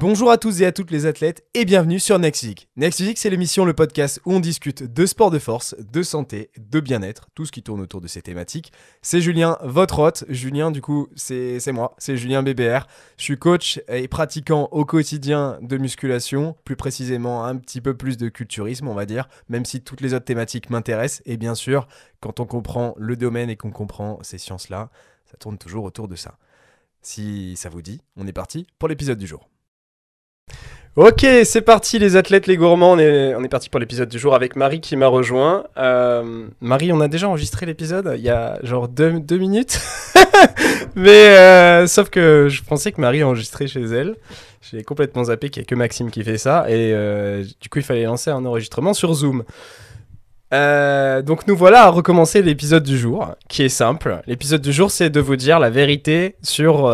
Bonjour à tous et à toutes les athlètes et bienvenue sur Next Physique. Next c'est l'émission, le podcast où on discute de sport de force, de santé, de bien-être, tout ce qui tourne autour de ces thématiques. C'est Julien, votre hôte. Julien, du coup, c'est moi, c'est Julien BBR. Je suis coach et pratiquant au quotidien de musculation, plus précisément un petit peu plus de culturisme, on va dire, même si toutes les autres thématiques m'intéressent. Et bien sûr, quand on comprend le domaine et qu'on comprend ces sciences-là, ça tourne toujours autour de ça. Si ça vous dit, on est parti pour l'épisode du jour. Ok, c'est parti les athlètes, les gourmands. On est, parti pour l'épisode du jour avec Marie qui m'a rejoint. Euh, Marie, on a déjà enregistré l'épisode il y a genre deux, minutes. Mais euh, sauf que je pensais que Marie enregistrait chez elle. J'ai complètement zappé qu'il n'y a que Maxime qui fait ça. Et euh, du coup, il fallait lancer un enregistrement sur Zoom. donc nous voilà à recommencer l'épisode du jour, qui est simple. L'épisode du jour, c'est de vous dire la vérité sur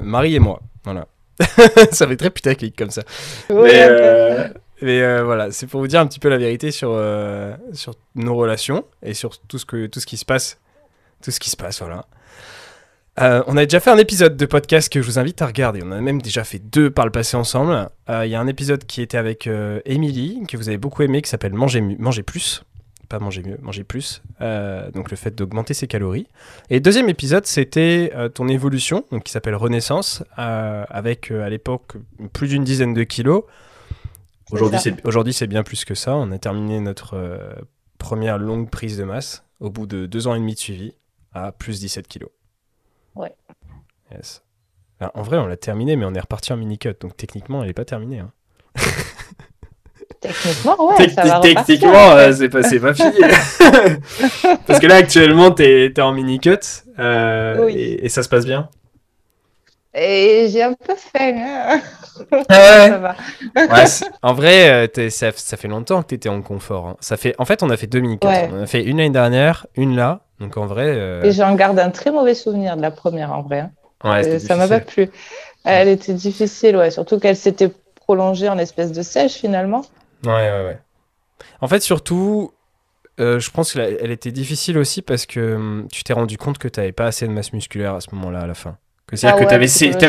Marie et moi. Voilà. ça fait très putaclic comme ça. mais, euh, euh, voilà, c'est pour vous dire un petit peu la vérité sur, euh, sur nos relations et sur tout ce, que, tout ce qui se passe. Tout ce qui se passe, voilà. on a déjà fait un épisode de podcast que je vous invite à regarder. On a même déjà fait deux par le passé ensemble. Il y a un épisode qui était avec Emily, que vous avez beaucoup aimé, qui s'appelle Manger, Manger plus pas manger mieux, manger plus. Euh, donc le fait d'augmenter ses calories. Et deuxième épisode, c'était euh, ton évolution, donc qui s'appelle Renaissance, euh, avec à l'époque plus d'une dizaine de kilos. Aujourd'hui, c'est aujourd'hui c'est bien plus que ça. On a terminé notre première longue prise de masse au bout de deux ans et demi de suivi à plus 17 kilos. Ouais. Yes. en vrai, on l'a terminé, mais on est reparti en mini cut, donc techniquement, elle n'est pas terminée. Hein. Techniquement, ouais. ça va techniquement, euh, c'est pas, pas fini. Parce que là, actuellement, t'es es en mini-cut euh, et, ça se passe bien Et j'ai un peu faim. Hein. Ah ouais? en vrai, euh, ça, ça, fait longtemps que tu étais en confort. Hein. Ça fait, en fait, on a fait deux mini-cuts. On a fait une l'année dernière, une là. Donc en vrai. Et j'en garde un très mauvais souvenir de la première en vrai. Hein. Ouais, ça m'a pas plu. Elle était difficile, ouais. Surtout qu'elle s'était prolongée en espèce de sèche finalement. Ouais, ouais, ouais. En fait, surtout, euh, je pense qu'elle était difficile aussi parce que hum, tu t'es rendu compte que tu n'avais pas assez de masse musculaire à ce moment-là, à la fin. C'est-à-dire ah que tu avais, séché. Tu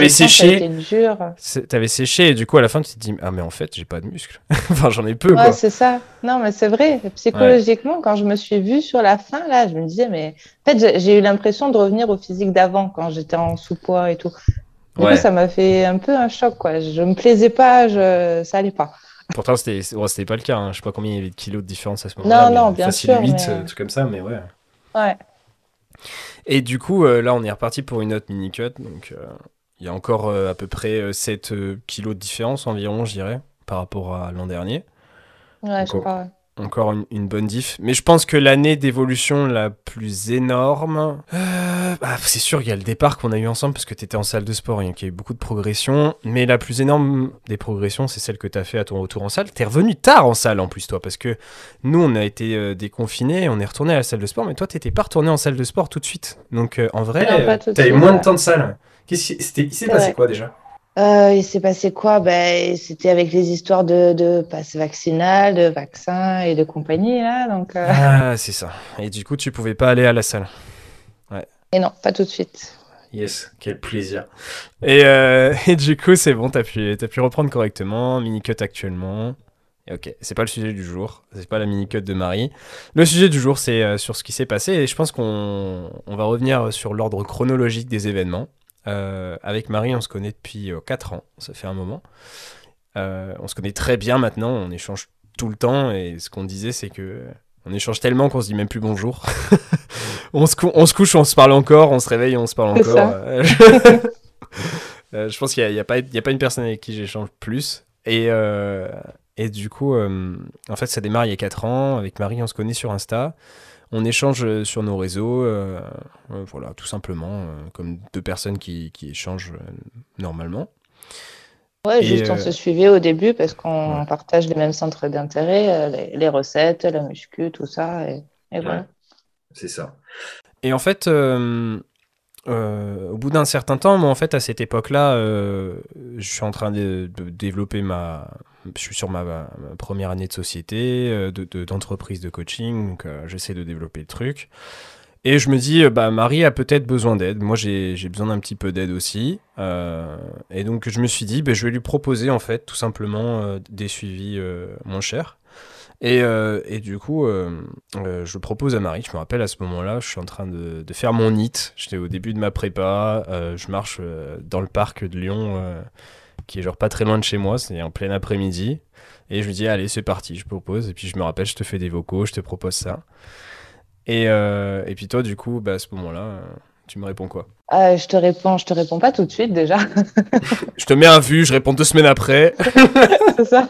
avais séché et du coup, à la fin, tu te dis Ah, mais en fait, j'ai pas de muscles. enfin, j'en ai peu. Ouais, c'est ça. Non, mais c'est vrai. Psychologiquement, quand je me suis vue sur la fin, là, je me disais Mais en fait, j'ai eu l'impression de revenir au physique d'avant quand j'étais en sous-poids et tout. Du coup, ça m'a fait un peu un choc, quoi. Je me plaisais pas, je... ça allait pas. Pourtant, c'était c'était pas le cas. Hein. Je sais pas combien il y avait de kilos de différence à ce moment-là. Non, non, bien sûr. 8, mais... Euh, comme ça, mais ouais. Ouais. Et du coup, euh, là, on est reparti pour une autre mini-cut. Donc, euh, il y a encore à peu près 7 kilos de différence environ, je dirais, par rapport à l'an dernier. Ouais, je crois, encore une, bonne diff. Mais je pense que l'année d'évolution la plus énorme, euh, bah, c'est sûr, il y a le départ qu'on a eu ensemble parce que tu étais en salle de sport et qu'il y a eu beaucoup de progression. Mais la plus énorme des progressions, c'est celle que tu as fait à ton retour en salle. Tu es revenu tard en salle en plus, toi, parce que nous, on a été euh, déconfinés, on est retourné à la salle de sport, mais toi, tu n'étais pas retourné en salle de sport tout de suite. Donc euh, en vrai, tu avais moins de temps de salle. Qu'est-ce qui s'est passé quoi déjà? Euh, il s'est passé quoi? Ben, C'était avec les histoires de, de passe vaccinal, de vaccins et de compagnie. Là, donc, euh. Ah, c'est ça. Et du coup, tu pouvais pas aller à la salle. Ouais. Et non, pas tout de suite. Yes, quel plaisir. Et, euh, et du coup, c'est bon, tu as pu, as pu reprendre correctement. Mini-cut actuellement. Et ok, c'est pas le sujet du jour, c'est pas la mini-cut de Marie. Le sujet du jour, c'est sur ce qui s'est passé et je pense qu'on on va revenir sur l'ordre chronologique des événements. Euh, avec Marie, on se connaît depuis 4 euh, ans, ça fait un moment. Euh, on se connaît très bien maintenant, on échange tout le temps et ce qu'on disait c'est que on échange tellement qu'on se dit même plus bonjour. on, se on, se couche, on se parle encore, on se réveille, on se parle encore. je pense qu'il n'y a, a, pas, a, pas une personne avec qui j'échange plus. Et, et du coup, en fait, ça démarre il y a 4 ans. Avec Marie, on se connaît sur Insta on échange euh, sur nos réseaux, euh, euh, voilà, tout simplement, comme deux personnes qui, échangent normalement. Ouais, juste on se suivait au début parce qu'on partage les mêmes centres d'intérêt, les, recettes, la muscu, tout ça, et, voilà. C'est ça. Et en fait, au bout d'un certain temps, moi, en fait, à cette époque-là, je suis en train de développer ma, je suis sur ma, première année de société, euh, d'entreprise de, coaching, donc euh, j'essaie de développer le truc. Et je me dis, bah, Marie a peut-être besoin d'aide. Moi, j'ai besoin d'un petit peu d'aide aussi. et donc, je me suis dit, bah, je vais lui proposer, en fait, tout simplement des suivis moins chers. Et, et, du coup, je propose à Marie, je me rappelle à ce moment-là, je suis en train de, de faire mon NIT. J'étais au début de ma prépa, je marche dans le parc de Lyon, qui est genre pas très loin de chez moi, c'est en plein après-midi. Et je lui dis, allez, c'est parti, je propose. Et puis je me rappelle, je te fais des vocaux, je te propose ça. Et, euh, et puis toi, du coup, bah, à ce moment-là, euh, tu me réponds quoi? Euh, Je te réponds, je te réponds pas tout de suite déjà. je te mets un vu, je réponds deux semaines après. c'est ça.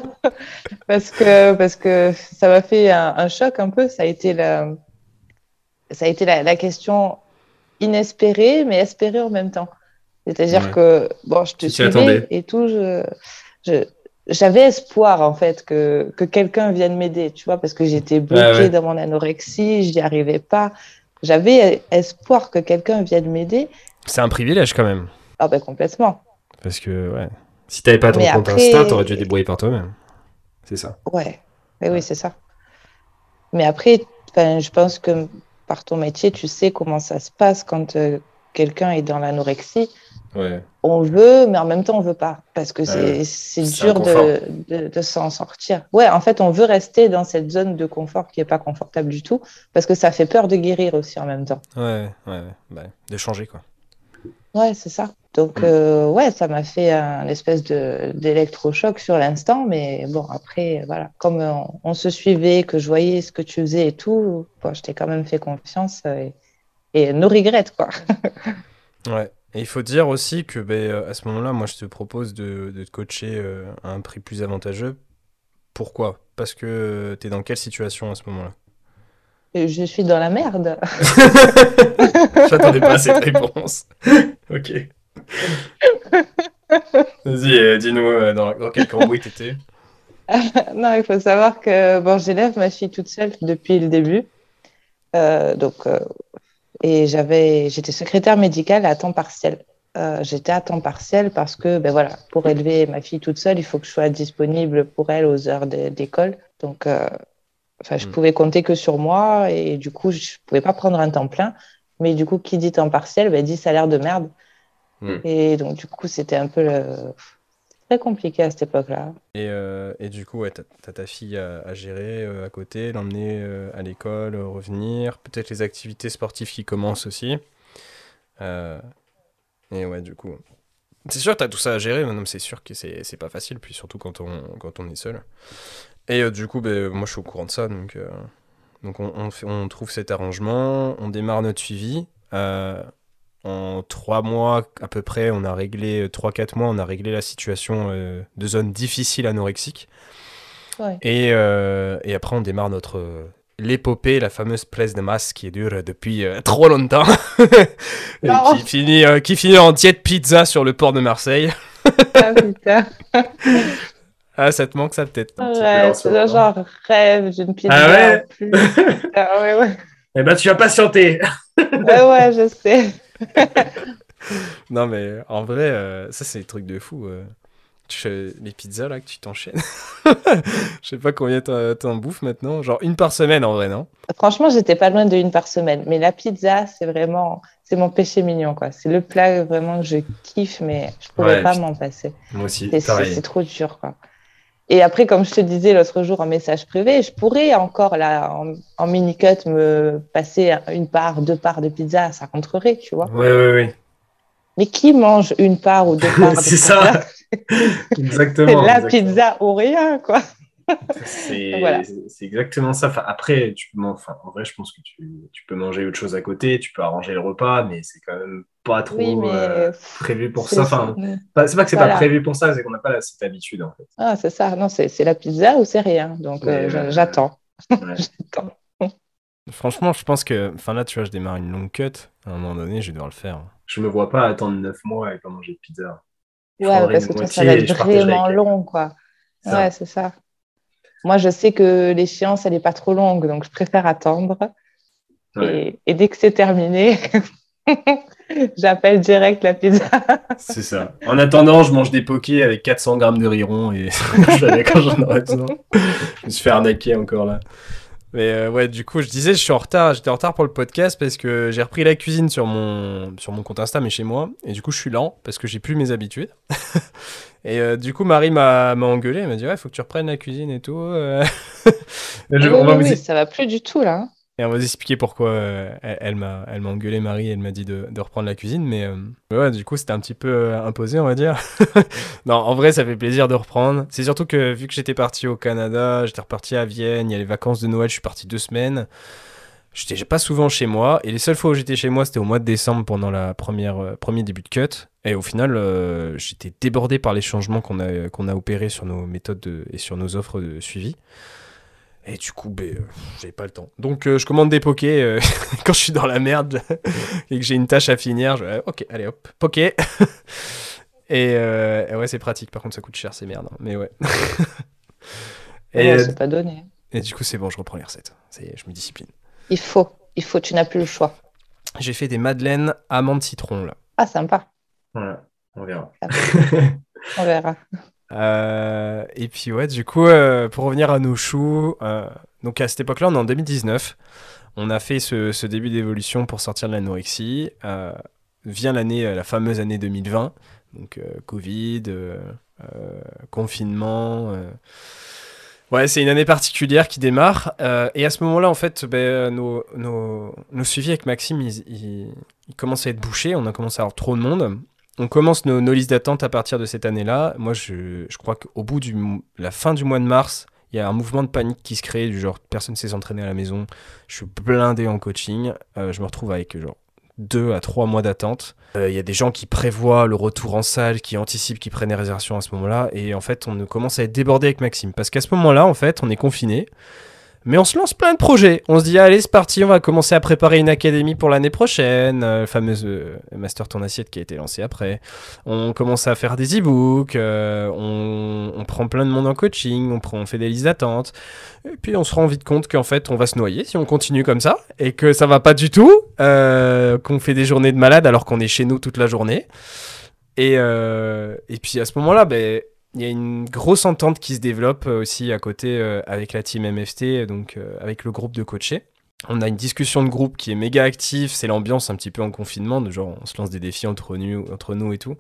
Parce que, parce que ça m'a fait un, choc un peu. Ça a été la, ça a été la, la question inespérée, mais espérée en même temps. C'est-à-dire que, bon, je te suivais et tout, je, je, j'avais espoir en fait que, que quelqu'un vienne m'aider, tu vois, parce que j'étais bloquée dans mon anorexie, j'y arrivais pas. J'avais espoir que quelqu'un vienne m'aider. C'est un privilège quand même. Ah ben complètement. Parce que ouais, si t'avais pas ton compte Insta, t'aurais dû te débrouiller par toi-même. C'est ça. Ouais, oui, oui, c'est ça. Mais après, je pense que par ton métier, tu sais comment ça se passe quand euh, quelqu'un est dans l'anorexie. On veut, mais en même temps, on veut pas. Parce que c'est dur de, de, s'en sortir. Ouais, en fait, on veut rester dans cette zone de confort qui n'est pas confortable du tout. Parce que ça fait peur de guérir aussi en même temps. Ouais, ouais, bah, de changer, quoi. Ouais, c'est ça. Donc, mm. euh, ouais, ça m'a fait un espèce d'électrochoc sur l'instant. Mais bon, après, voilà, comme on, se suivait, que je voyais ce que tu faisais et tout, bon, je t'ai quand même fait confiance et, et no regrets, quoi. ouais. Et il faut dire aussi que ben, euh, à ce moment-là, moi, je te propose de, de te coacher euh, à un prix plus avantageux. Pourquoi? Parce que euh, tu es dans quelle situation à ce moment-là? Je suis dans la merde. J'attendais pas cette réponse. ok. Vas-y, dis-nous dans, dans, quel cambouis t'étais. non, il faut savoir que bon, j'élève ma fille toute seule depuis le début. donc, et j'avais, j'étais secrétaire médicale à temps partiel. Euh, j'étais à temps partiel parce que, ben voilà, pour élever ma fille toute seule, il faut que je sois disponible pour elle aux heures d'école. Donc, euh, enfin, je mm. pouvais compter que sur moi et du coup, je pouvais pas prendre un temps plein. Mais du coup, qui dit temps partiel, ben, dit salaire de merde. Mm. Et donc, du coup, c'était un peu le, très compliqué à cette époque-là. Et, euh, et, du coup, ouais, tu as, ta fille à, gérer euh, à côté, l'emmener euh, à l'école, revenir, peut-être les activités sportives qui commencent aussi. et ouais, du coup, c'est sûr que tu as tout ça à gérer, mais c'est sûr que c'est pas facile, puis surtout quand on, quand on est seul. Et du coup, ben, moi je suis au courant de ça, donc, donc on, on, trouve cet arrangement, on démarre notre suivi. En trois mois à peu près, on a réglé, 3-4 mois, on a réglé la situation euh, de zone difficile anorexique. Et, euh, et, après, on démarre notre euh, l'épopée, la fameuse place de masse qui dure depuis trop longtemps, qui, finit, qui finit en diète pizza sur le port de Marseille. ah putain. Ah, ça te manque ça peut-être? Ouais, c'est genre rêve d'une pizza ah ouais? plus. ah ouais, ouais. Eh ben, tu vas patienter. ouais, ouais, je sais. non, mais en vrai, euh, ça, c'est des trucs de fou. Euh. les pizzas, là, que tu t'enchaînes. Je sais pas combien t'en bouffes maintenant. Genre une par semaine, en vrai, non? Franchement, j'étais pas loin de une par semaine. Mais la pizza, c'est vraiment... C'est mon péché mignon, quoi. C'est le plat vraiment que je kiffe, mais je pourrais pas m'en passer. Moi aussi, C'est trop dur, quoi. Et après, comme je te disais l'autre jour en message privé, je pourrais encore là en, mini-cut me passer une part, deux parts de pizza, ça rentrerait, tu vois. Oui, oui, oui. Mais qui mange une part ou deux parts de C'est ça. exactement. la pizza ou rien, quoi. C'est exactement ça. après, tu enfin, en vrai, je pense que tu, tu, peux manger autre chose à côté, tu peux arranger le repas, mais c'est quand même pas trop euh, prévu pour ça. Enfin, c'est pas que c'est pas prévu pour ça, c'est qu'on n'a pas cette habitude en fait. Ah, c'est ça. Non, c'est la pizza ou c'est rien. Donc euh, j'attends. Franchement, je pense que, enfin là, tu vois, je démarre une longue cut. À un moment donné, je vais devoir le faire. Je me vois pas attendre 9 mois et pas manger de pizza. ouais, parce que ça va être vraiment long, quoi. Ouais, c'est ça. Moi, je sais que l'échéance, elle n'est pas trop longue, donc je préfère attendre. Et, et, dès que c'est terminé, J'appelle direct la pizza. c'est ça. En attendant, je mange des pokés avec 400 grammes de riron et je quand j'en aurai besoin. je me suis fait arnaquer encore là. Mais euh, ouais, du coup, je disais, je suis en retard. J'étais en retard pour le podcast parce que j'ai repris la cuisine sur mon, sur mon compte Insta, mais chez moi. Et du coup, je suis lent parce que j'ai plus mes habitudes. et euh, du coup, Marie m'a engueulé. Elle m'a dit, ouais, faut que tu reprennes la cuisine et tout. Euh. oui, ça va plus du tout là. Et on va vous expliquer pourquoi euh, elle, m'a elle m'a engueulé Marie, elle m'a dit de, de, reprendre la cuisine, mais euh, ouais, du coup c'était un petit peu euh, imposé on va dire. non, en vrai ça fait plaisir de reprendre. C'est surtout que vu que j'étais parti au Canada, j'étais reparti à Vienne, il y a les vacances de Noël, je suis parti deux semaines. J'étais pas souvent chez moi et les seules fois où j'étais chez moi c'était au mois de décembre pendant la première premier début de cut et au final j'étais débordé par les changements qu'on a qu'on a opérés sur nos méthodes et sur nos offres de suivi. Et du coup, ben, euh, j'avais pas le temps. Donc, euh, je commande des pokés euh, quand je suis dans la merde et que j'ai une tâche à finir. Je... ok, allez hop, poké. et, ouais, c'est pratique. Par contre, ça coûte cher, c'est merde. Hein. Mais ouais. et c'est pas donné. Et du coup, c'est bon, je reprends les recettes. Je me discipline. Il faut, il faut, tu n'as plus le choix. J'ai fait des madeleines amandes citron là. Ah, sympa. Voilà, on verra. on verra. Euh, et puis ouais, du coup, euh, pour revenir à nos choux, euh, donc à cette époque-là, on est en 2019. On a fait ce, début d'évolution pour sortir de l'anorexie. vient l'année, la fameuse année 2020, donc Covid, confinement. Ouais, c'est une année particulière qui démarre. et à ce moment-là, en fait, ben, nos, suivis avec Maxime, ils, ils, ils, commencent à être bouchés. On a commencé à avoir trop de monde on commence nos, listes d'attente à partir de cette année-là. Moi, je, crois qu'au bout de la fin du mois de mars, il y a un mouvement de panique qui se crée, du genre personne ne sait s'entraîner à la maison. Je suis blindé en coaching. Euh, je me retrouve avec genre deux à trois mois d'attente. Euh, il y a des gens qui prévoient le retour en salle, qui anticipent, qui prennent les réservations à ce moment-là. Et en fait, on commence à être débordé avec Maxime. Parce qu'à ce moment-là, en fait, on est confiné. Mais on se lance plein de projets. On se dit, allez, c'est parti, on va commencer à préparer une académie pour l'année prochaine. Euh, fameuse euh, Master Ton Assiette qui a été lancée après. On commence à faire des e-books. Euh, on, prend plein de monde en coaching. On, prend, on fait des listes d'attente. Et puis on se rend vite compte qu'en fait, on va se noyer si on continue comme ça. Et que ça va pas du tout. qu'on fait des journées de malade alors qu'on est chez nous toute la journée. Et, et puis à ce moment-là, ben il y a une grosse entente qui se développe euh, aussi à côté euh, avec la team MFT, donc euh, avec le groupe de coachés. On a une discussion de groupe qui est méga active, c'est l'ambiance un petit peu en confinement, de genre on se lance des défis entre nous, entre nous et tout.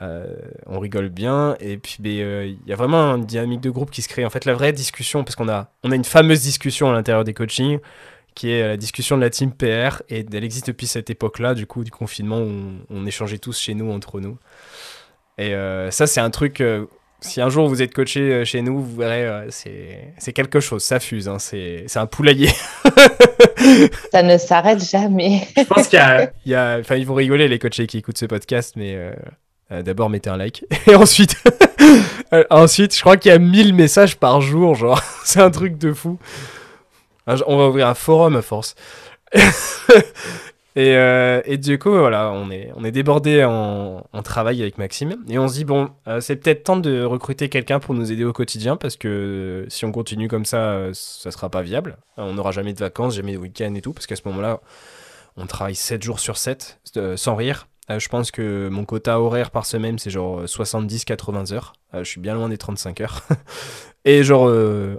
on rigole bien et puis ben, il y a vraiment une dynamique de groupe qui se crée. En fait, la vraie discussion, parce qu'on a, on a une fameuse discussion à l'intérieur des coachings, qui est la discussion de la team PR et elle existe depuis cette époque-là, du coup, du confinement, où on, on échangeait tous chez nous entre nous. Et euh, ça, c'est un truc. Euh, si un jour vous êtes coaché euh, chez nous, vous verrez, c'est quelque chose. Ça fuse. Hein, c'est un poulailler. ça ne s'arrête jamais. Je pense qu'il y a. Enfin, ils vont rigoler, les coachés qui écoutent ce podcast, mais. D'abord, mettez un like. Et ensuite, ensuite je crois qu'il y a 1000 messages par jour. Genre, c'est un truc de fou. On va ouvrir un forum à force. Et, euh, du coup, voilà, on est, débordé en, travail avec Maxime. Et on se dit, bon, euh, c'est peut-être temps de recruter quelqu'un pour nous aider au quotidien parce que si on continue comme ça, euh, ça sera pas viable. On n'aura jamais de vacances, jamais de week-end et tout. Parce qu'à ce moment-là, on travaille 7 jours sur 7, sans rire. je pense que mon quota horaire par semaine, c'est genre 70-80 heures. je suis bien loin des 35 heures. et genre,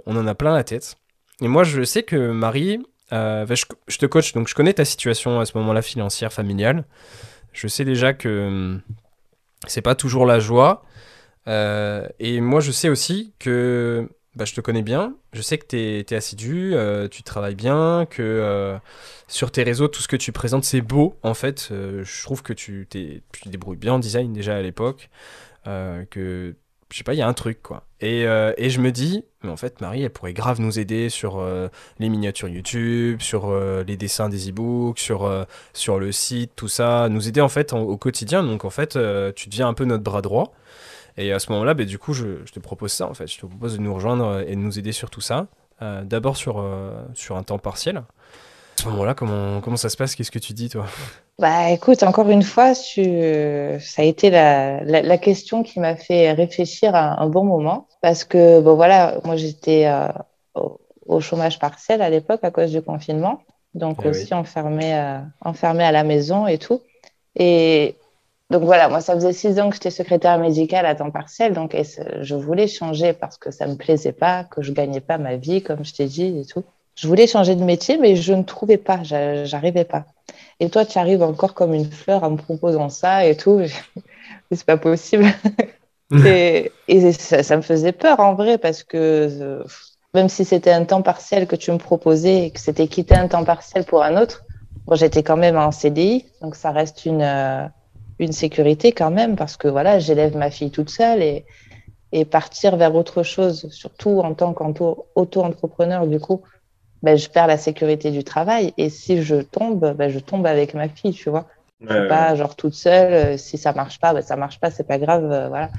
on en a plein la tête. Et moi, je sais que Marie, euh, bah, je, te coach, donc je connais ta situation à ce moment-là financière, familiale. Je sais déjà que hum, c'est pas toujours la joie. Euh, et moi, je sais aussi que bah, je te connais bien. Je sais que tu es, assidu, euh, tu travailles bien, que sur tes réseaux, tout ce que tu présentes, c'est beau. En fait, je trouve que tu, tu débrouilles bien en design déjà à l'époque. que je sais pas, il y a un truc, quoi. Et, euh, et, je me dis, mais en fait, Marie, elle pourrait grave nous aider sur euh, les miniatures YouTube, sur euh, les dessins des e-books, sur, sur le site, tout ça, nous aider en fait au quotidien. Donc en fait, tu deviens un peu notre bras droit. Et à ce moment-là, bah, du coup, je, je, te propose ça, en fait. Je te propose de nous rejoindre et de nous aider sur tout ça. D'abord sur, sur un temps partiel. À ce moment-là, comment, comment ça se passe? Qu'est-ce que tu dis, toi? Bah écoute, encore une fois, ça a été la, la, question qui m'a fait réfléchir à un bon moment. Parce que, bon voilà, moi j'étais euh, au, chômage partiel à l'époque à cause du confinement. Donc eh aussi enfermée, euh, enfermée à la maison et tout. Et donc voilà, moi ça faisait six ans que j'étais secrétaire médicale à temps partiel. Donc je voulais changer parce que ça me plaisait pas, que je gagnais pas ma vie, comme je t'ai dit et tout. Je voulais changer de métier, mais je ne trouvais pas, j'arrivais pas. Et toi, tu arrives encore comme une fleur en me proposant ça et tout. c'est pas possible. et, ça, me faisait peur en vrai parce que euh, même si c'était un temps partiel que tu me proposais et que c'était quitter un temps partiel pour un autre, bon, j'étais quand même en CDI, donc ça reste une, euh, une sécurité quand même parce que voilà, j'élève ma fille toute seule et, et partir vers autre chose, surtout en tant qu'auto-entrepreneur, du coup, ben, je perds la sécurité du travail. Et si je tombe, ben, je tombe avec ma fille, tu vois. Ouais, pas genre toute seule. Euh, si ça marche pas, ben, ça marche pas, c'est pas grave. Euh, voilà.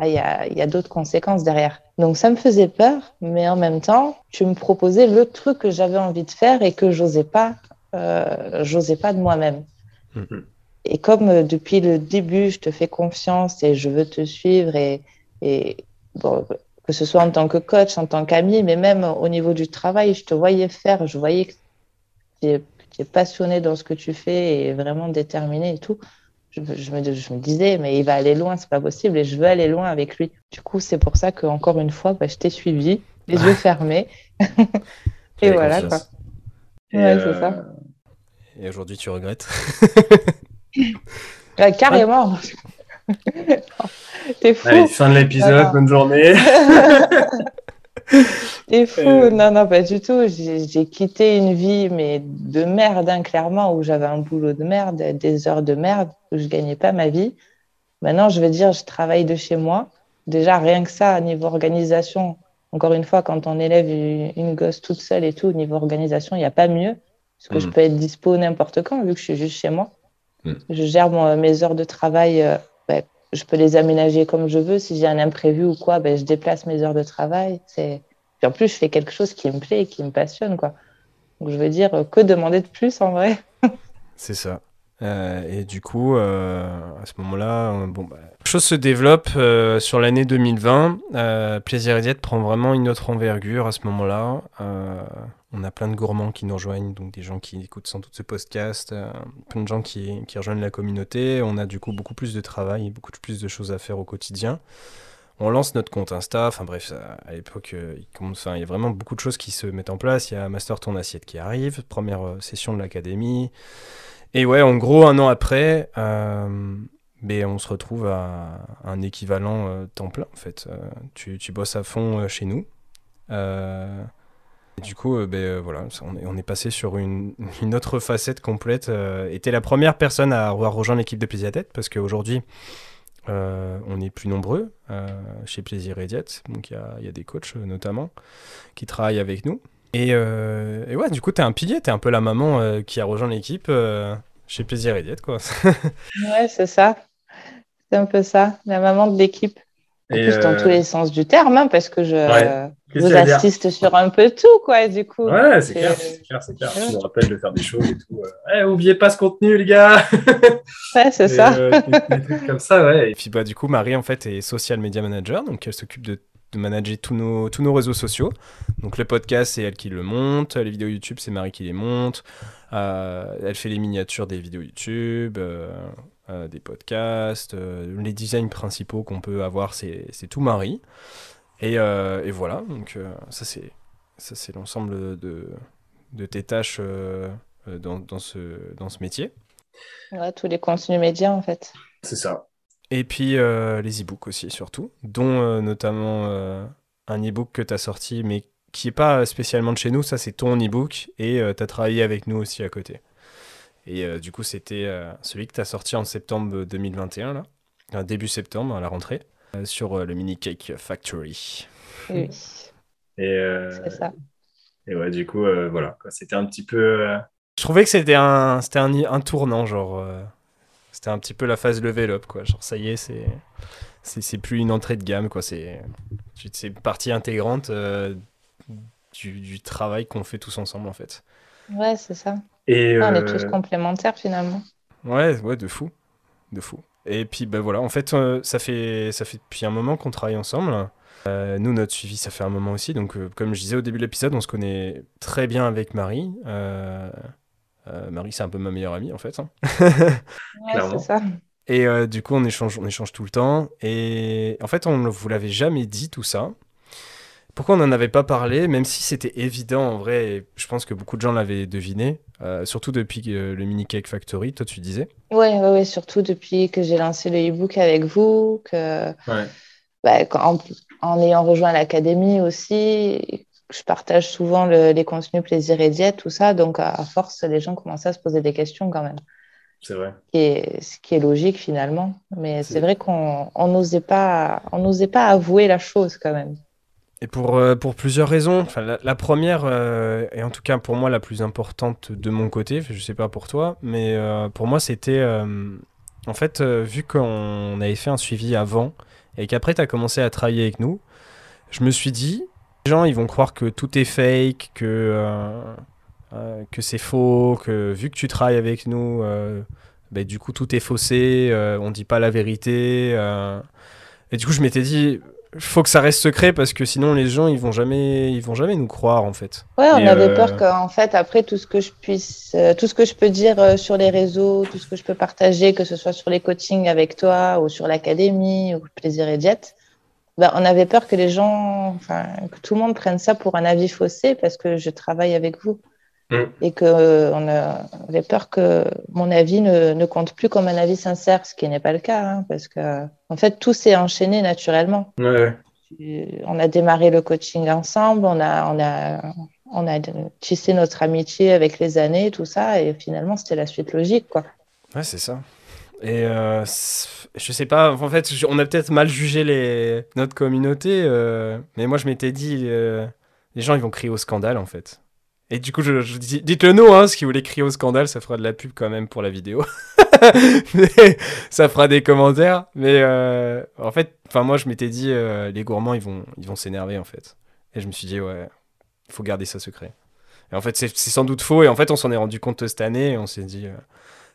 il y a, y a d'autres conséquences derrière. Donc ça me faisait peur, mais en même temps, tu me proposais le truc que j'avais envie de faire et que j'osais pas, euh, j'osais pas de moi-même. Mm-hmm. Et comme euh, depuis le début, je te fais confiance et je veux te suivre et, et bon, que ce soit en tant que coach, en tant qu'ami, mais même au niveau du travail, je te voyais faire, je voyais que tu es, passionné dans ce que tu fais et vraiment déterminé et tout. Je, me, je me, disais, mais il va aller loin, c'est pas possible et je veux aller loin avec lui. Du coup, c'est pour ça que encore une fois, bah, je t'ai suivi, les yeux fermés. et voilà quoi. ouais, c'est ça. Euh, et aujourd'hui, tu regrettes? Carrément. T'es fou. Allez, fin de l'épisode, bonne journée. T'es fou. Euh. Non, non, pas du tout. J'ai quitté une vie, mais de merde, hein, clairement, où j'avais un boulot de merde, des heures de merde, où je gagnais pas ma vie. Maintenant, je veux dire, je travaille de chez moi. Déjà, rien que ça, niveau organisation, encore une fois, quand on élève une gosse toute seule et tout, niveau organisation, il n'y a pas mieux. Parce que je mm. peux être dispo n'importe quand, vu que je suis juste chez moi. Mm. Je gère mes heures de travail euh, je peux les aménager comme je veux. Si j'ai un imprévu ou quoi, ben, je déplace mes heures de travail. C'est... en plus, je fais quelque chose qui me plaît et qui me passionne. Quoi. Donc, je veux dire, que demander de plus en vrai C'est ça. Euh, et du coup, euh, à ce moment-là, euh, bon, bah, les choses se développent sur l'année 2020. Plaisir et Diète prend vraiment une autre envergure à ce moment-là. On a plein de gourmands qui nous rejoignent, donc des gens qui écoutent sans doute ce podcast, euh, plein de gens qui, rejoignent la communauté. On a du coup beaucoup plus de travail, beaucoup plus de choses à faire au quotidien. On lance notre compte Insta, enfin bref, à l'époque, euh, il, y a vraiment beaucoup de choses qui se mettent en place. Il y a Master Ton Assiette qui arrive, première euh, session de l'académie. Et ouais, en gros, un an après, ben, on se retrouve à un équivalent temps plein en fait. tu, tu, bosses à fond chez nous. Et du coup, euh, ben, euh, voilà, on est, on est, passé sur une, une autre facette complète. Euh, et la première personne à avoir rejoint l'équipe de Plaisir Tête parce qu'aujourd'hui, on est plus nombreux chez Plaisir et Diète. Donc il y a, y a, des coachs notamment qui travaillent avec nous. Et, et ouais, du coup, tu es un pilier, tu es un peu la maman qui a rejoint l'équipe chez Plaisir et Diète. Quoi. ouais, c'est ça. C'est un peu ça, la maman de l'équipe. En plus, dans tous les sens du terme, hein, parce que je, vous assiste sur un peu tout, quoi, du coup. Ouais, c'est clair, c'est clair, c'est clair. Je me rappelle de faire des choses et tout. Euh, eh, oubliez pas ce contenu, les gars Ouais, c'est ça. Euh, des, trucs comme ça, ouais. Et puis, bah, du coup, Marie, en fait, est social media manager, donc elle s'occupe de, de, manager tous nos, tous nos réseaux sociaux. Donc, le podcast, c'est elle qui le monte, les vidéos YouTube, c'est Marie qui les monte. Euh, elle fait les miniatures des vidéos YouTube. des podcasts, les designs principaux qu'on peut avoir, c'est tout Marie. Euh, et, voilà, donc euh, ça c'est ça c'est l'ensemble de, de, tes tâches euh, dans, dans, ce, dans ce métier. Ouais, tous les contenus médias en fait. C'est ça. Et puis les e-books aussi surtout, dont notamment un e-book que tu as sorti mais qui n'est pas spécialement de chez nous, ça c'est ton e-book et tu as travaillé avec nous aussi à côté. Et du coup c'était celui que tu as sorti en septembre 2021, là, début septembre à la rentrée. Euh, sur euh, le Mini Cake Factory. Oui. Et, euh, c'est ça. Et ouais, du coup, voilà, c'était un petit peu. Je trouvais que c'était un, c'était un, un, tournant, genre. C'était un petit peu la phase level up, quoi. Genre, ça y est, c'est. C'est, plus une entrée de gamme, quoi. C'est, c'est partie intégrante du, du, travail qu'on fait tous ensemble, en fait. Ouais, c'est ça. Et On est tous complémentaires, finalement. Ouais, ouais, de fou. De fou. Et puis ben voilà, en fait, euh, ça, fait, ça fait depuis un moment qu'on travaille ensemble. Euh, nous, notre suivi, ça fait un moment aussi. Donc, euh, comme je disais au début de l'épisode, on se connaît très bien avec Marie. Marie, c'est un peu ma meilleure amie, en fait. Hein. ouais, c'est ça. Et du coup, on échange, on échange tout le temps. Et en fait, on ne vous l'avait jamais dit tout ça. pourquoi on n'en avait pas parlé, même si c'était évident en vrai, et je pense que beaucoup de gens l'avaient deviné, euh, surtout depuis le Mini Cake Factory, toi tu disais Oui, ouais, ouais, surtout depuis que j'ai lancé le e-book avec vous, que bah, en, ayant rejoint l'académie aussi, je partage souvent les contenus plaisir et diète, tout ça, donc à force, les gens commencent à se poser des questions quand même. C'est vrai. Et, ce qui est logique finalement, mais c'est vrai qu'on n'osait pas, on n'osait pas avouer la chose quand même. Et pour, euh, pour plusieurs raisons. Enfin, la, première, euh, et en tout cas pour moi la plus importante de mon côté, je sais pas pour toi, mais euh, pour moi c'était. en fait, vu qu'on avait fait un suivi avant et qu'après tu as commencé à travailler avec nous, je me suis dit, les gens ils vont croire que tout est fake, que, que c'est faux, que vu que tu travailles avec nous, ben, du coup tout est faussé, on dit pas la vérité. et du coup, je m'étais dit, faut que ça reste secret parce que sinon les gens ils vont jamais ils vont jamais nous croire en fait. Ouais, on avait euh, peur qu'en fait après tout ce que je puisse euh, tout ce que je peux dire euh, sur les réseaux, tout ce que je peux partager que ce soit sur les coachings avec toi ou sur l'académie ou plaisir et jet, ben, on avait peur que les gens enfin que tout le monde prenne ça pour un avis faussé parce que je travaille avec vous. Mm. Et qu'on euh, avait peur que mon avis ne, compte plus comme un avis sincère, ce qui n'est pas le cas, hein, parce que en fait tout s'est enchaîné naturellement. On a démarré le coaching ensemble, on a, on a, on a tissé notre amitié avec les années, tout ça, et finalement c'était la suite logique, quoi. Ouais, c'est ça. Et euh, je sais pas, en fait, on a peut-être mal jugé les... notre communauté, euh, mais moi je m'étais dit, les gens ils vont crier au scandale en fait. Et du coup, je, dis, dites-le nous, hein, ce qui voulait crier au scandale, ça fera de la pub quand même pour la vidéo. ça fera des commentaires. Mais euh, en fait, enfin moi, je m'étais dit, euh, les gourmands, ils vont, ils vont s'énerver en fait. Et je me suis dit, ouais, il faut garder ça secret. Et en fait, c'est sans doute faux. Et en fait, on s'en est rendu compte cette année. Et on s'est dit, euh,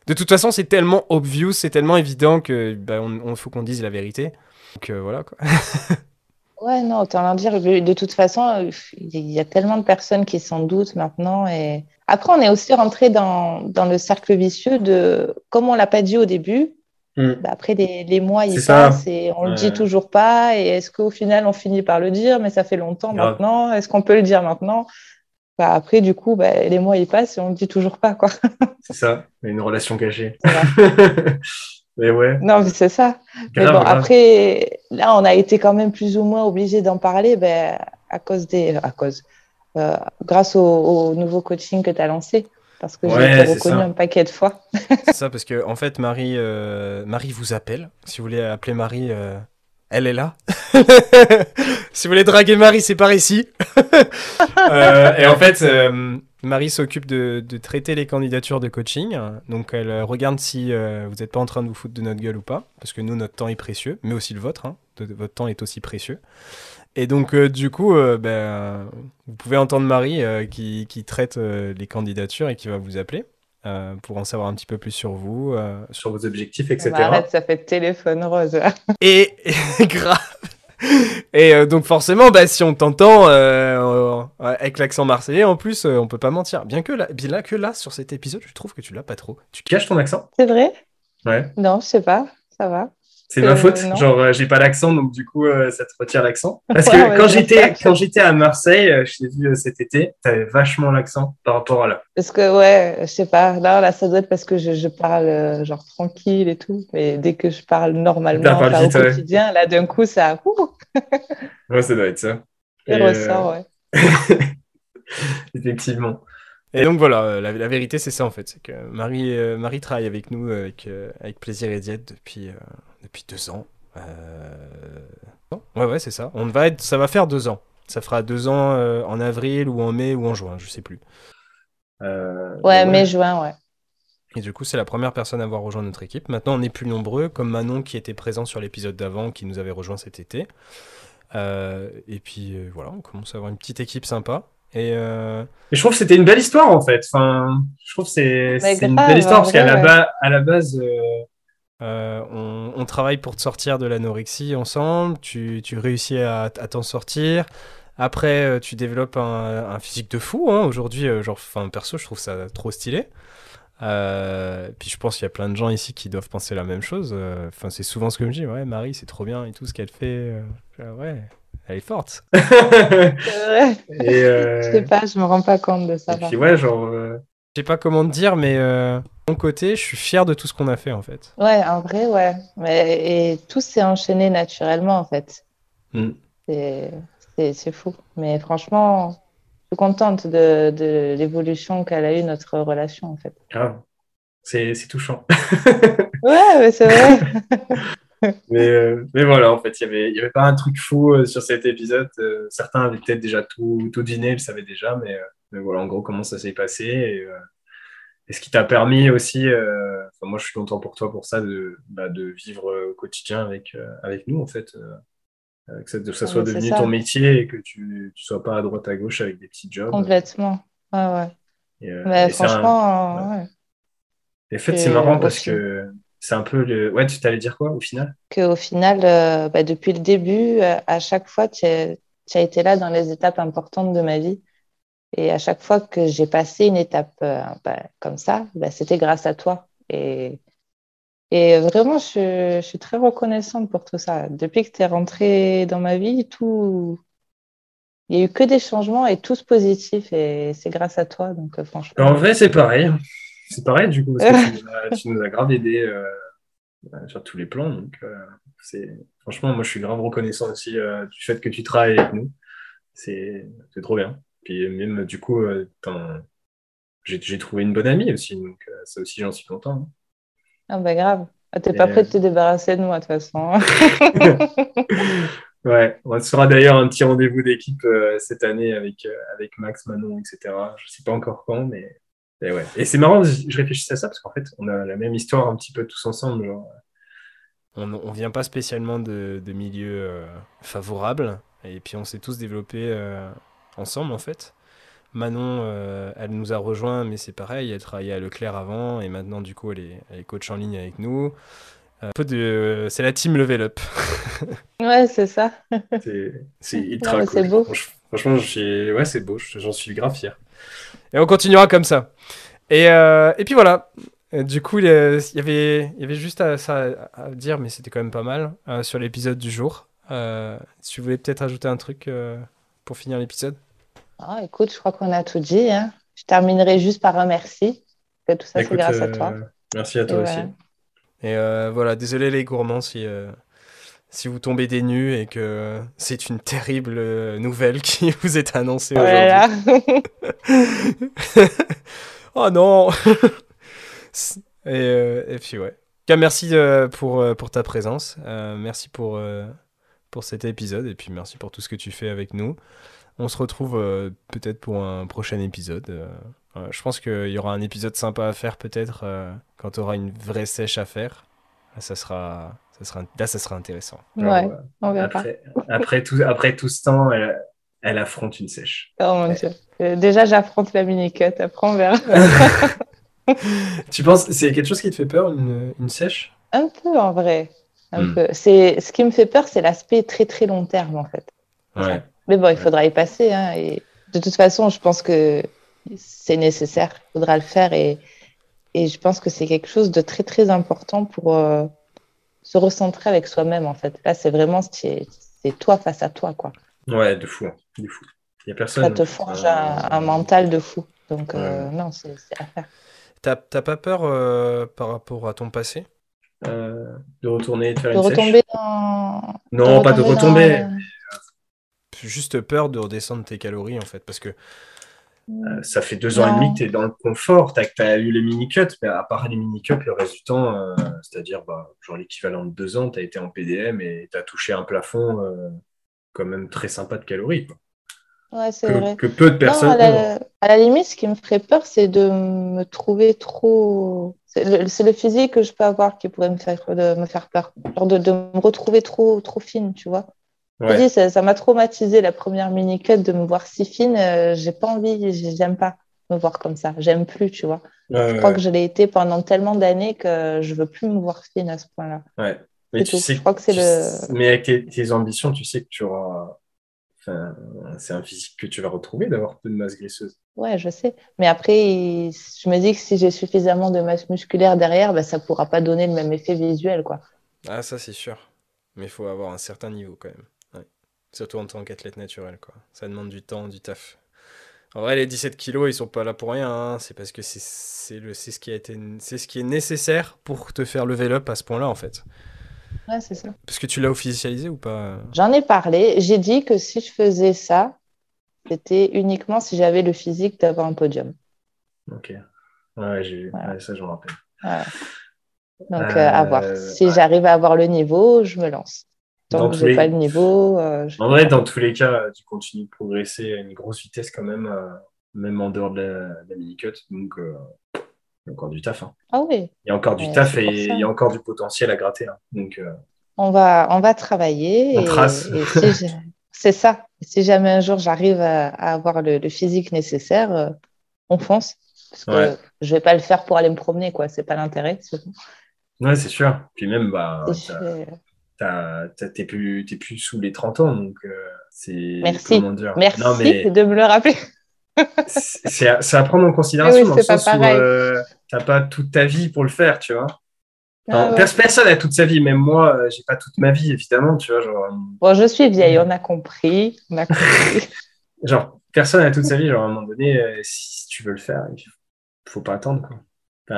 de toute façon, c'est tellement obvious, c'est tellement évident que bah, on, faut qu'on dise la vérité. Donc voilà quoi. Ouais, non, autant leur dire. De toute façon, il y a tellement de personnes qui s'en doutent maintenant. Et après, on est aussi rentré dans, dans le cercle vicieux de, comme on l'a pas dit au début, hmm. bah, après les, les, mois ils passent et on le dit toujours pas. Et est-ce qu'au final on finit par le dire, mais ça fait longtemps maintenant. Est-ce qu'on peut le dire maintenant? Bah, Après, du coup, bah, les mois ils passent et on le dit toujours pas, quoi. C'est ça, une relation cachée. Mais ouais. Non, mais c'est ça. mais bon, après, là, on a été quand même plus ou moins obligé d'en parler ben, à cause des. À cause. Euh, grâce au, nouveau coaching que tu as lancé. Parce que j'ai été reconnu un paquet de fois. c'est ça, parce que en fait, Marie, euh, Marie vous appelle. Si vous voulez appeler Marie, euh, elle est là. si vous voulez draguer Marie, c'est par ici. et en fait, Marie s'occupe de, traiter les candidatures de coaching. Donc, elle euh, regarde si euh, vous n'êtes pas en train de vous foutre de notre gueule ou pas. Parce que nous, notre temps est précieux, mais aussi le vôtre. Hein. votre temps est aussi précieux. Et donc, euh, du coup, ben, vous pouvez entendre Marie qui, traite les candidatures et qui va vous appeler. Pour en savoir un petit peu plus sur vous. Sur vos objectifs, etc. arrête, ça fait téléphone rose. et grave et euh, donc forcément, bah, si on t'entend euh, avec l'accent marseillais, en plus, euh, on peut pas mentir. Bien que là, bien que là, sur cet épisode, je trouve que tu l'as pas trop. Tu caches ton accent C'est vrai? Ouais. Non, je sais pas, ça va. C'est ma faute. Genre, euh, j'ai pas l'accent, donc du coup, euh, ça te retire l'accent. Parce que quand j'étais quand j'étais à Marseille, euh, je t'ai vu cet été, t'avais vachement l'accent par rapport à là. Parce que ouais, je sais pas. Là, là, ça doit être parce que je, je parle genre tranquille et tout. Mais dès que je parle normalement, au quotidien, là, d'un coup, ça. ouais, ça doit être ça. Il ressort, ouais. Effectivement. Et donc voilà, la, vérité c'est ça en fait, c'est que Marie, Marie travaille avec nous avec, avec plaisir et diète depuis, depuis deux ans. Euh... Ouais, ouais, c'est ça. On va être... Ça va faire deux ans. Ça fera deux ans euh, en avril ou en mai ou en juin, je sais plus. Euh, ouais, mai-juin, ouais. Et du coup, c'est la première personne à avoir rejoint notre équipe. Maintenant, on est plus nombreux, comme Manon qui était présent sur l'épisode d'avant, qui nous avait rejoint cet été. Euh, et puis voilà, on commence à avoir une petite équipe sympa. Et, je trouve que c'était une belle histoire en fait. Enfin, je trouve que c'est une belle histoire parce qu'à la, base, euh, on, travaille pour te sortir de l'anorexie ensemble, tu, réussis à, t'en sortir. Après, euh, tu développes un, physique de fou. Hein. Aujourd'hui, euh, genre, perso, je trouve ça trop stylé. puis je pense qu'il y a plein de gens ici qui doivent penser la même chose. Enfin, c'est souvent ce que je me dis. Ouais, Marie, c'est trop bien et tout ce qu'elle fait. ouais, elle est forte. C'est vrai. Et, euh, Je sais pas, je me rends pas compte de ça. et puis ouais, genre, euh, Je sais pas comment te dire, mais euh, de mon côté, je suis fier de tout ce qu'on a fait en fait. Ouais, en vrai, ouais. Mais, et tout s'est enchaîné naturellement, en fait. hmm. C'est, c'est, c'est fou. Mais franchement, je suis contente de, de l'évolution qu'a a eu notre relation, en fait. grave. C'est c'est touchant. Ouais, mais c'est vrai. Mais, euh, mais voilà, en fait, il n'y avait, il y avait pas un truc fou euh, sur cet épisode. Euh, certains avaient peut-être déjà tout, tout deviné, ils le savaient déjà, mais, euh, mais voilà, en gros, comment ça s'est passé. Et, euh, et ce qui t'a permis aussi, euh, moi je suis content pour toi pour ça, de, bah, de vivre euh, au quotidien avec, avec nous, en fait. que ça, que ça Ah, soit devenu ça. ton métier et que tu ne sois pas à droite à gauche avec des petits jobs. Complètement. Ouais, ouais. Et, euh, un- franchement, ouais. et en fait, c'est marrant parce que c'est un peu le. Ouais, tu t'allais dire quoi au final? qu'au final, euh, bah, depuis le début, à chaque fois, tu as été là dans les étapes importantes de ma vie. Et à chaque fois que j'ai passé une étape euh, bah, comme ça, bah, c'était grâce à toi. Et, et vraiment, je, je suis très reconnaissante pour tout ça. Depuis que tu es rentré dans ma vie, tout... il n'y a eu que des changements et tous positifs. Et c'est grâce à toi. Donc, euh, franchement, En vrai, c'est pareil. C'est pareil, du coup, parce que tu nous as, tu nous as grave aidé euh, sur tous les plans. Donc, franchement, moi, je suis grave reconnaissant aussi du fait que tu travailles avec nous. C'est trop bien. Puis même, du coup, euh, j'ai trouvé une bonne amie aussi. Donc, euh, ça aussi, j'en suis content. hein. ah, bah, grave. Ah, T'es pas prêt de te débarrasser de moi, de toute façon. Ouais, on se fera d'ailleurs un petit rendez-vous d'équipe euh, cette année avec, euh, avec Max, Manon, etc. Je sais pas encore quand, mais et ouais. Et c'est marrant, je je réfléchissais à ça parce qu'en fait, on a la même histoire un petit peu tous ensemble. Genre. On, on vient pas spécialement de, de milieux euh, favorables, et puis on s'est tous développés euh, ensemble en fait. Manon, euh, elle nous a rejoints, mais c'est pareil, elle travaillait à Leclerc avant, et maintenant du coup elle est, elle est coach en ligne avec nous. Euh, un peu de, c'est la team Level Up. Ouais, c'est ça. C'est ultra mais cool. beau. Franch- Franchement, je suis... ouais, c'est beau, j'en suis grave fier. Et on continuera comme ça. Et, euh, et puis voilà. Du coup, il y avait, il y avait juste à, ça à dire, mais c'était quand même pas mal, euh, sur l'épisode du jour. Euh, si tu voulais peut-être ajouter un truc euh, pour finir l'épisode. Ah, écoute, je crois qu'on a tout dit. hein. Je terminerai juste par un merci. Que tout ça, c'est grâce à euh, toi. Merci à toi Et aussi. voilà. Et euh, voilà, désolé les gourmands si, euh, si vous tombez des nues et que c'est une terrible nouvelle qui vous est annoncée Oh aujourd'hui. oh non et, euh, et puis ouais. En tout cas, merci euh, pour, pour ta présence. Euh, merci pour, euh, pour cet épisode. Et puis merci pour tout ce que tu fais avec nous. On se retrouve euh, peut-être pour un prochain épisode. Euh, je pense qu'il y aura un épisode sympa à faire peut-être euh, quand tu auras une vraie sèche à faire. Là, ça sera, ça sera, là, ça sera intéressant. Ouais, euh, on verra. après, après, tout, après tout ce temps, elle, elle affronte une sèche. Oh mon Dieu. Déjà, j'affronte la mini-cut. Après, on verra. Tu penses c'est quelque chose qui te fait peur, une, une sèche? Un peu, en vrai. Un Hmm. peu. C'est... Ce qui me fait peur, c'est l'aspect très, très long terme, en fait. Ouais. Mais bon, il faudra y passer. hein, et de toute façon, je pense que c'est nécessaire. Il faudra le faire. Et, et je pense que c'est quelque chose de très, très important pour euh, se recentrer avec soi-même, en fait. Là, c'est vraiment c'est, c'est toi face à toi, quoi. Ouais, de fou. hein, De fou. Il y a personne. Ça te forge un, un mental de fou. Donc, euh, non, c'est, à faire. T'as t'as pas peur euh, par rapport à ton passé? Euh, de retourner et de faire De une sèche? retomber dans. Non, pas de retomber. dans- Juste peur de redescendre tes calories en fait. Parce que Euh, ça fait deux ans et Non. demi que tu es dans le confort. Tu as, eu les mini-cuts, mais à part les mini-cuts, le reste du temps, euh, c'est-à-dire bah, genre l'équivalent de deux ans, tu as été en PDM et tu as touché un plafond euh, quand même très sympa de calories. quoi. Ouais, c'est vrai. Que, que peu de Non, personnes à la, à la limite, ce qui me ferait peur, c'est de me trouver trop. C'est le, c'est le physique que je peux avoir qui pourrait me faire, de, me faire peur. Genre de, de me retrouver trop, trop fine, tu vois. Ouais. dis, ça ça m'a traumatisé la première mini-cut de me voir si fine. euh, j'ai pas envie, j'ai- j'aime pas me voir comme ça. J'aime plus, tu vois. Ouais, Je crois ouais, que je l'ai été pendant tellement d'années que je veux plus me voir fine à ce point-là. ouais. Mais C'est tu tout. sais, Je crois que c'est le- sais- mais avec tes, tes ambitions, tu sais que tu auras. Enfin, c'est un physique que tu vas retrouver d'avoir peu de masse graisseuse. Ouais, je sais. Mais après, il- je me dis que si j'ai suffisamment de masse musculaire derrière, bah, ça pourra pas donner le même effet visuel, quoi. Ah, ça c'est sûr. Mais il faut avoir un certain niveau quand même. Surtout en tant qu'athlète naturel, quoi. Ça demande du temps, du taf. En vrai, les 17 kilos, ils sont pas là pour rien. Hein. C'est parce que c'est ce qui a été, c'est ce qui est nécessaire pour te faire level up à ce point-là, en fait. Ouais, c'est ça. Parce que tu l'as officialisé ou pas? J'en ai parlé. J'ai dit que si je faisais ça, c'était uniquement si j'avais le physique d'avoir un podium. Ok. Ouais, j'ai... ça, je me rappelle. Donc, euh, à voir. Euh, si j'arrive à avoir le niveau, je me lance. Tant que je n'ai pas le niveau. Euh, en vrai, dans tous les cas, tu continues de progresser à une grosse vitesse quand même, même en dehors de la, mini-cut. Donc, il y a encore du taf. Hein. Ah oui. Il y a encore du taf et il y a encore du potentiel à gratter. Hein. Donc, on, va, on va travailler. On trace. c'est ça. Si jamais un jour j'arrive à, avoir le, physique nécessaire, on fonce. Parce que je vais pas le faire pour aller me promener, quoi. C'est pas l'intérêt. Ouais, c'est sûr. Puis même, bah, t'es plus, plus sous les 30 ans, donc euh, c'est. Merci. Merci de me le rappeler. c'est à, prendre en considération dans le sens où euh, t'as pas toute ta vie pour le faire, tu vois. Ah personne n'a toute sa vie, même moi, euh, j'ai pas toute ma vie, évidemment, tu vois. Genre... Bon, je suis vieille, on a compris. On a compris. genre, personne n'a toute sa vie, genre, à un moment donné, si tu veux le faire, il faut pas attendre, quoi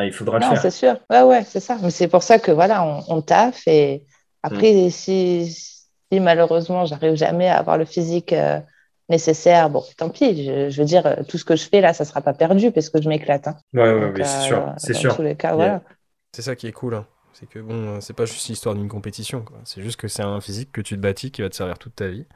il faudra le faire. c'est sûr. Ouais, ouais, c'est ça. Mais c'est pour ça que voilà, on, on taffe. Et après, mm. si, si, malheureusement, j'arrive jamais à avoir le physique euh, nécessaire, bon, tant pis. Je, veux dire, tout ce que je fais là, ça sera pas perdu parce que je m'éclate. Hein. Ouais, ouais, c'est euh, sûr. C'est sûr. tous les cas, voilà. C'est ça qui est cool. Hein. C'est que bon, c'est pas juste l'histoire d'une compétition. C'est juste que c'est un physique que tu te bâtis qui va te servir toute ta vie.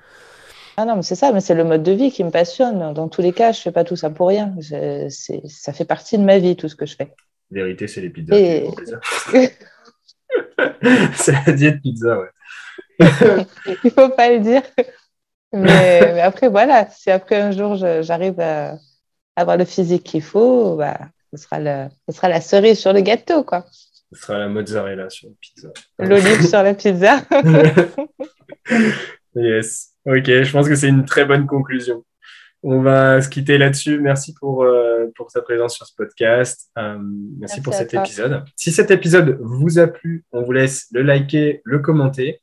Ah non, mais c'est ça, mais c'est le mode de vie qui me passionne. Dans tous les cas, je fais pas tout ça pour rien. ça fait partie de ma vie, tout ce que je fais. Vérité, c'est les pizzas. c'est la diète pizza, ouais. Il faut pas le dire. Mais, après, voilà, si après un jour j'arrive à avoir le physique qu'il faut, bah, ce, sera le, ce sera la cerise sur le gâteau, quoi. Ce sera la mozzarella sur la pizza. L'olive sur la pizza. yes. Ok, je pense que c'est une très bonne conclusion. On va se quitter là-dessus. Merci pour, euh, pour ta présence sur ce podcast. Euh, merci, pour cet épisode. Si cet épisode vous a plu, on vous laisse le liker, le commenter.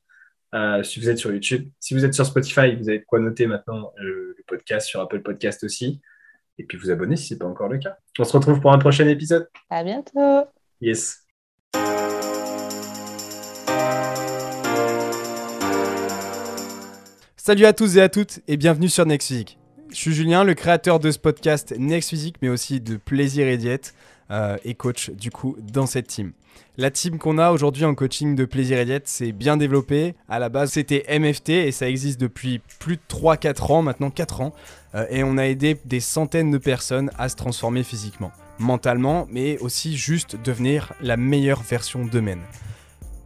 Euh, si vous êtes sur YouTube, si vous êtes sur Spotify, vous avez de quoi noter maintenant le, podcast sur Apple Podcast aussi. Et puis vous abonner si ce n'est pas encore le cas. On se retrouve pour un prochain épisode. À bientôt. Yes. Salut à tous et à toutes et bienvenue sur Next Physique. Je suis Julien, le créateur de ce podcast Next Physique, mais aussi de Plaisir et Diète, euh, et coach du coup dans cette team. La team qu'on a aujourd'hui en coaching de Plaisir et Diète, c'est bien développé. À la base, c'était MFT et ça existe depuis plus de 3-4 ans, maintenant 4 ans. Euh, et on a aidé des centaines de personnes à se transformer physiquement, mentalement, mais aussi juste devenir la meilleure version d'eux-mêmes.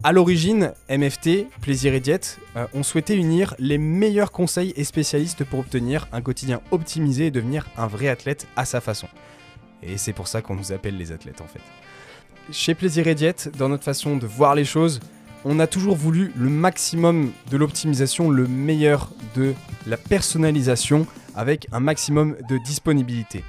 À l'origine, MFT, Plaisir et Diète, euh, on souhaitait unir les meilleurs conseils et spécialistes pour obtenir un quotidien optimisé et devenir un vrai athlète à sa façon. Et c'est pour ça qu'on nous appelle les athlètes en fait. Chez Plaisir et Diète, dans notre façon de voir les choses, on a toujours voulu le maximum de l'optimisation, le meilleur de la personnalisation avec un maximum de disponibilité.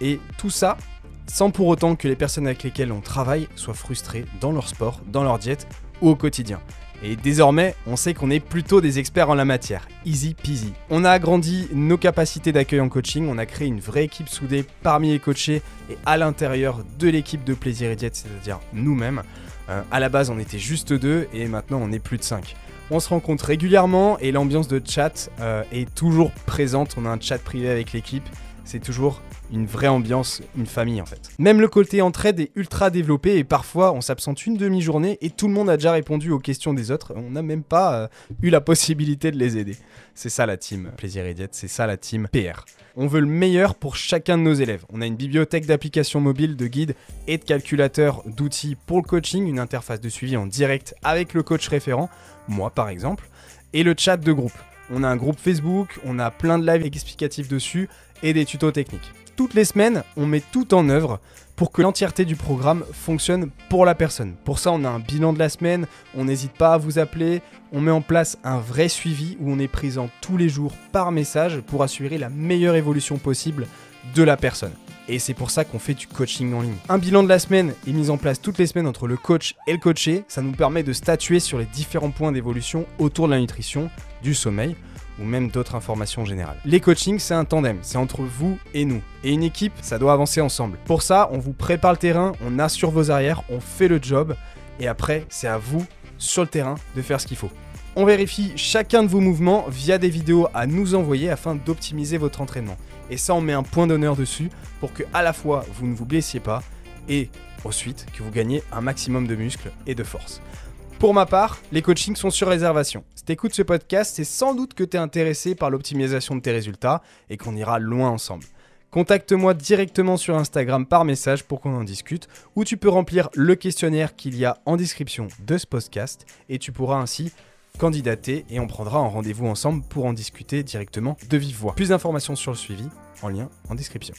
Et tout ça sans pour autant que les personnes avec lesquelles on travaille soient frustrées dans leur sport, dans leur diète au quotidien. Et désormais, on sait qu'on est plutôt des experts en la matière. Easy peasy. On a agrandi nos capacités d'accueil en coaching, on a créé une vraie équipe soudée parmi les coachés et à l'intérieur de l'équipe de Plaisir et Diète, c'est-à-dire nous-mêmes. Euh, à la base, on était juste deux et maintenant on est plus de cinq. On se rencontre régulièrement et l'ambiance de chat euh, est toujours présente. On a un chat privé avec l'équipe. C'est toujours une vraie ambiance, une famille en fait. Même le côté entraide est ultra développé et parfois on s'absente une demi-journée et tout le monde a déjà répondu aux questions des autres. On n'a même pas euh, eu la possibilité de les aider. C'est ça la team Plaisir et Diète, c'est ça la team PR. On veut le meilleur pour chacun de nos élèves. On a une bibliothèque d'applications mobiles, de guides et de calculateurs d'outils pour le coaching, une interface de suivi en direct avec le coach référent, moi par exemple, et le chat de groupe. On a un groupe Facebook, on a plein de lives explicatifs dessus et des tutos techniques toutes les semaines, on met tout en œuvre pour que l'entièreté du programme fonctionne pour la personne. Pour ça, on a un bilan de la semaine, on n'hésite pas à vous appeler, on met en place un vrai suivi où on est présent tous les jours par message pour assurer la meilleure évolution possible de la personne. Et c'est pour ça qu'on fait du coaching en ligne. Un bilan de la semaine est mis en place toutes les semaines entre le coach et le coaché. Ça nous permet de statuer sur les différents points d'évolution autour de la nutrition, du sommeil ou même d'autres informations générales. Les coachings, c'est un tandem, c'est entre vous et nous. Et une équipe, ça doit avancer ensemble. Pour ça, on vous prépare le terrain, on assure vos arrières, on fait le job, et après, c'est à vous, sur le terrain, de faire ce qu'il faut. On vérifie chacun de vos mouvements via des vidéos à nous envoyer afin d'optimiser votre entraînement. Et ça, on met un point d'honneur dessus pour que à la fois vous ne vous blessiez pas et ensuite que vous gagnez un maximum de muscles et de force. Pour ma part, les coachings sont sur réservation. Si t'écoutes ce podcast, c'est sans doute que tu es intéressé par l'optimisation de tes résultats et qu'on ira loin ensemble. Contacte-moi directement sur Instagram par message pour qu'on en discute, ou tu peux remplir le questionnaire qu'il y a en description de ce podcast et tu pourras ainsi candidater et on prendra un rendez-vous ensemble pour en discuter directement de vive voix. Plus d'informations sur le suivi en lien en description.